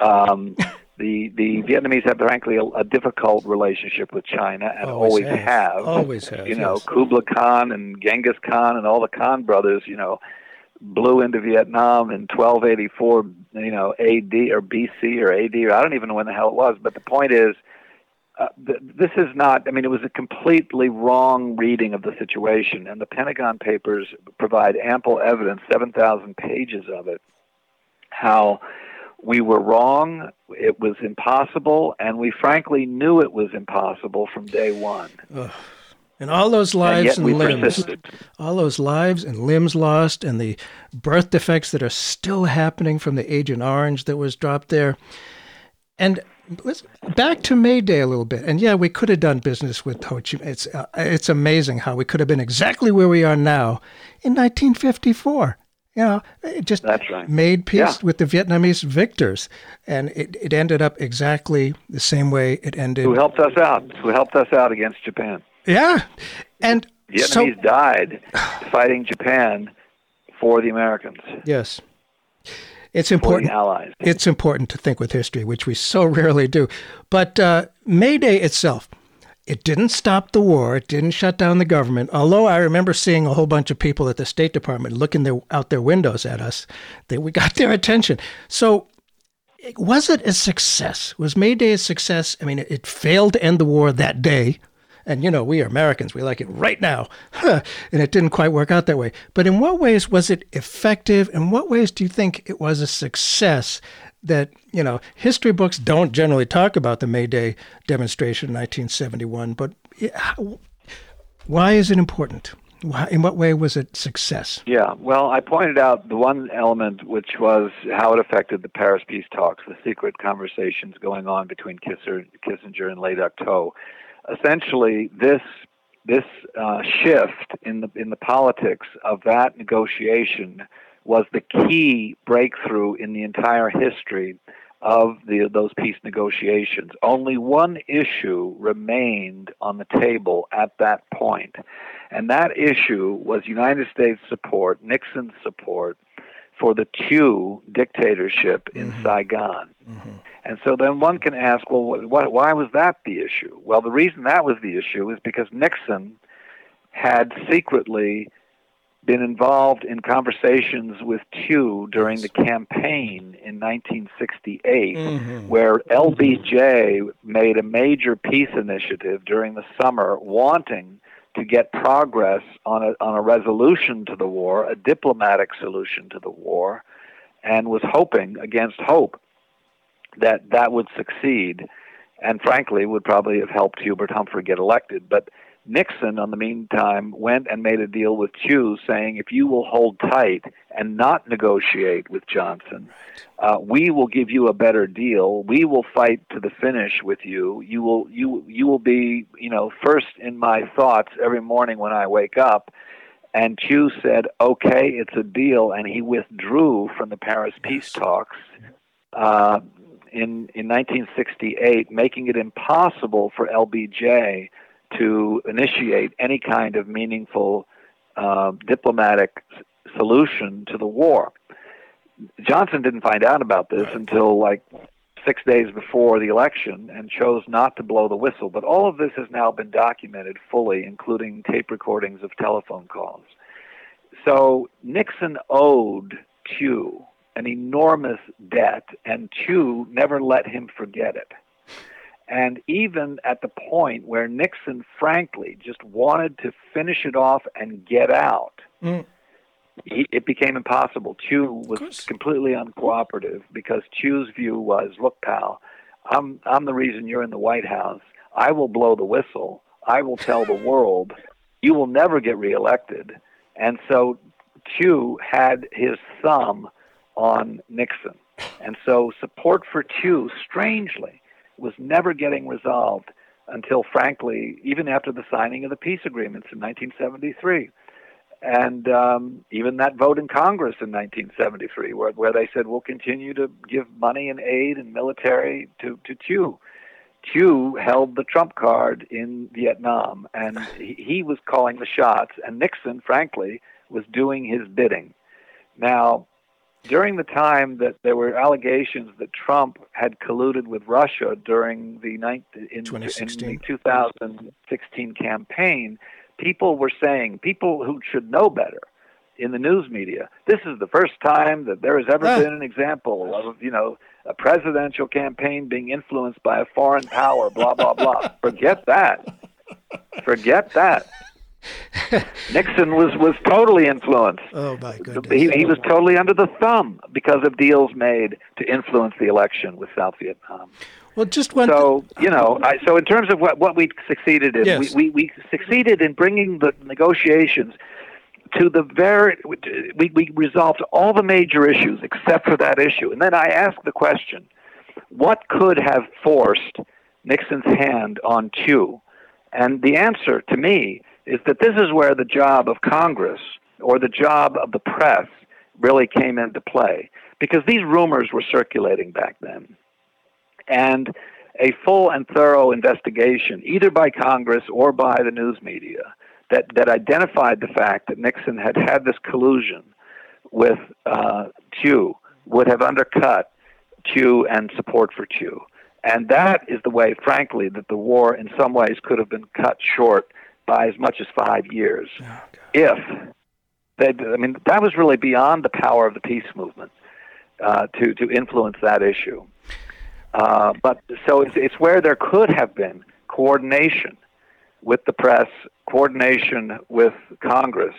Um, the the Vietnamese have frankly a, a difficult relationship with China and Always always, have. have. Always have, You know, yes. Kublai Khan and Genghis Khan and all the Khan brothers. You know, blew into Vietnam in 1284. You know, A.D. or B.C. or A.D. or I don't even know when the hell it was. But the point is. Uh, th- this is not, I mean, it was a completely wrong reading of the situation, and the Pentagon Papers provide ample evidence, 7,000 pages of it, how we were wrong. It was impossible, and we frankly knew it was impossible from day one. Ugh. And all those lives and, and limbs, persisted. all those lives and limbs lost, and the birth defects that are still happening from the Agent Orange that was dropped there. And let's back to May Day a little bit. And yeah, we could have done business with Ho Chi Minh. It's uh, it's amazing how we could have been exactly where we are now in 1954. You know, it just right. made peace Yeah. with the Vietnamese victors, and it, it ended up exactly the same way it ended. Who helped us out? Who helped us out against Japan? Yeah, and so Vietnamese died fighting Japan for the Americans, yes, it's important. Allies. It's important to think with history, which we so rarely do. But uh, May Day itself, it didn't stop the war. It didn't shut down the government. Although I remember seeing a whole bunch of people at the State Department looking their, out their windows at us, that we got their attention. So, was it a success? Was May Day a success? I mean, it, it failed to end the war that day. And, you know, we are Americans. We like it right now. And it didn't quite work out that way. But in what ways was it effective? In what ways do you think it was a success that, you know, history books don't generally talk about the May Day demonstration in 1971, but why is it important? In what way was it success? Yeah, well, I pointed out the one element which was how it affected the Paris peace talks, the secret conversations going on between Kissinger and Duc Tho. Essentially, this this uh, shift in the in the politics of that negotiation was the key breakthrough in the entire history of the those peace negotiations. Only one issue remained on the table at that point, and that issue was United States support, Nixon's support for the Thieu dictatorship in Saigon. And so then one can ask, well, what, why was that the issue? Well, the reason that was the issue is because Nixon had secretly been involved in conversations with Thieu during the campaign in 1968, mm-hmm. where LBJ made a major peace initiative during the summer wanting to get progress on a, on a resolution to the war, a diplomatic solution to the war, and was hoping against hope that that would succeed, and frankly would probably have helped Hubert Humphrey get elected. But Nixon, on the meantime, went and made a deal with Thieu, saying, "If you will hold tight and not negotiate with Johnson, uh, we will give you a better deal. We will fight to the finish with you. You will you you will be you know first in my thoughts every morning when I wake up." And Thieu said, "Okay, it's a deal," and he withdrew from the Paris peace talks. Uh, in, in 1968, making it impossible for LBJ to initiate any kind of meaningful uh, diplomatic solution to the war. Johnson didn't find out about this until like six days before the election and chose not to blow the whistle. But all of this has now been documented fully, including tape recordings of telephone calls. So Nixon owed Thieu an enormous debt, and Thieu never let him forget it. And even at the point where Nixon, frankly, just wanted to finish it off and get out, Mm. he, it became impossible. Thieu was completely uncooperative because Thieu's view was, "Look, pal, I'm I'm the reason you're in the White House. I will blow the whistle. I will tell the world you will never get reelected." And so Thieu had his thumb on Nixon, and so support for Thieu, strangely, was never getting resolved until, frankly, even after the signing of the peace agreements in 1973 and um, even that vote in Congress in 1973, where, where they said we'll continue to give money and aid and military to to Thieu. Thieu held the trump card in Vietnam, and he, he was calling the shots, and Nixon, frankly, was doing his bidding. Now, during the time that there were allegations that Trump had colluded with Russia during the, ninth, in, in 2016. the 2016 campaign, people were saying, people who should know better in the news media, this is the first time that there has ever been an example of, you know, a presidential campaign being influenced by a foreign power, blah, blah, blah. Forget that. Forget that. Nixon was was totally influenced. Oh my goodness. He, he was totally under the thumb because of deals made to influence the election with South Vietnam. Well, just one. So you know, I, so in terms of what what we succeeded in, Yes. we, we we succeeded in bringing the negotiations to the very. We we resolved all the major issues except for that issue, and then I asked the question: What could have forced Nixon's hand on Thieu? And the answer to me is that this is where the job of Congress or the job of the press really came into play because these rumors were circulating back then and a full and thorough investigation, either by Congress or by the news media, that, that identified the fact that Nixon had had this collusion with uh, Thieu would have undercut Thieu and support for Thieu. And that is the way, frankly, that the war in some ways could have been cut short by as much as five years if they, I mean, that was really beyond the power of the peace movement uh, to, to influence that issue. Uh, but so it's, it's where there could have been coordination with the press, coordination with Congress,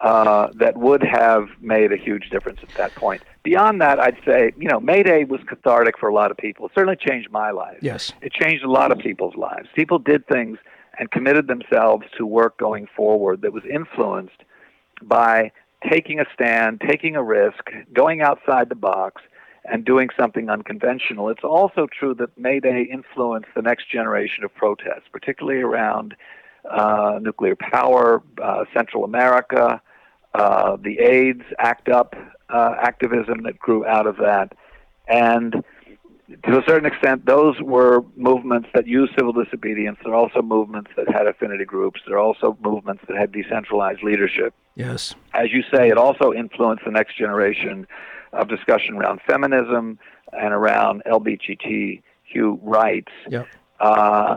uh, that would have made a huge difference at that point. Beyond that, I'd say, you know, May Day was cathartic for a lot of people. It certainly changed my life. Yes. It changed a lot of people's lives. People did things and committed themselves to work going forward that was influenced by taking a stand, taking a risk, going outside the box, and doing something unconventional. It's also true that May Day influenced the next generation of protests, particularly around uh, nuclear power, uh, Central America, uh, the AIDS ACT UP uh, activism that grew out of that. And to a certain extent, those were movements that used civil disobedience. They're also movements that had affinity groups. They're also movements that had decentralized leadership. Yes. As you say, it also influenced the next generation of discussion around feminism and around LGBTQ rights. Yep. Uh,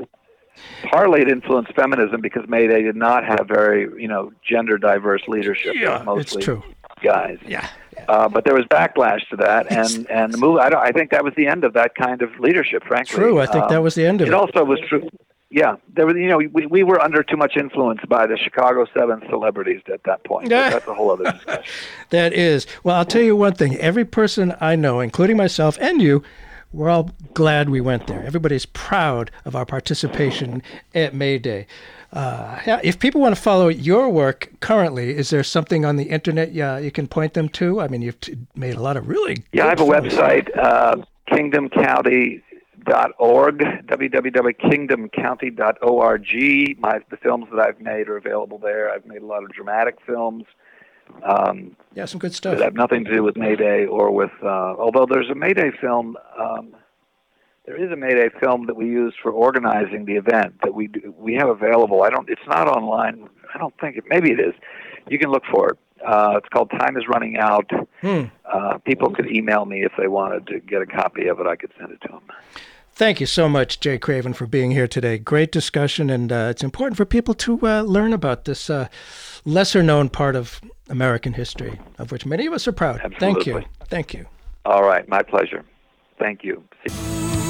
partly it influenced feminism because May Day did not have very, you know, gender diverse leadership. Yeah, mostly it's true. Guys. Yeah. Uh, but there was backlash to that, and and the move. I, don't, I think that was the end of that kind of leadership. Frankly, True. I think Um, that was the end of it it. also was true. Yeah, there was. You know, we we were under too much influence by the Chicago Seven celebrities at that point. Yeah. that's a whole other discussion. That is. Well, I'll tell you one thing. Every person I know, including myself and you, we're all glad we went there. Everybody's proud of our participation at May Day. Uh, yeah, if people want to follow your work currently, is there something on the internet yeah, you can point them to? I mean, you've t- made a lot of really. Yeah, I have a films. website, uh, kingdomcounty.org, www.kingdomcounty.org. My the films that I've made are available there. I've made a lot of dramatic films. Um, Yeah, some good stuff. that have nothing to do with Mayday or with. Uh, although there's a Mayday film, um, there is a Mayday film that we use for organizing the event that we do, we have available. I don't. It's not online. I don't think it. Maybe it is. You can look for it. Uh, it's called Time is Running Out. Hmm. Uh, people could email me if they wanted to get a copy of it. I could send it to them. Thank you so much, Jay Craven, for being here today. Great discussion, and uh, it's important for people to uh, learn about this uh, lesser known part of American history, of which many of us are proud. Absolutely. Thank you. Thank you. All right, my pleasure. Thank you. See-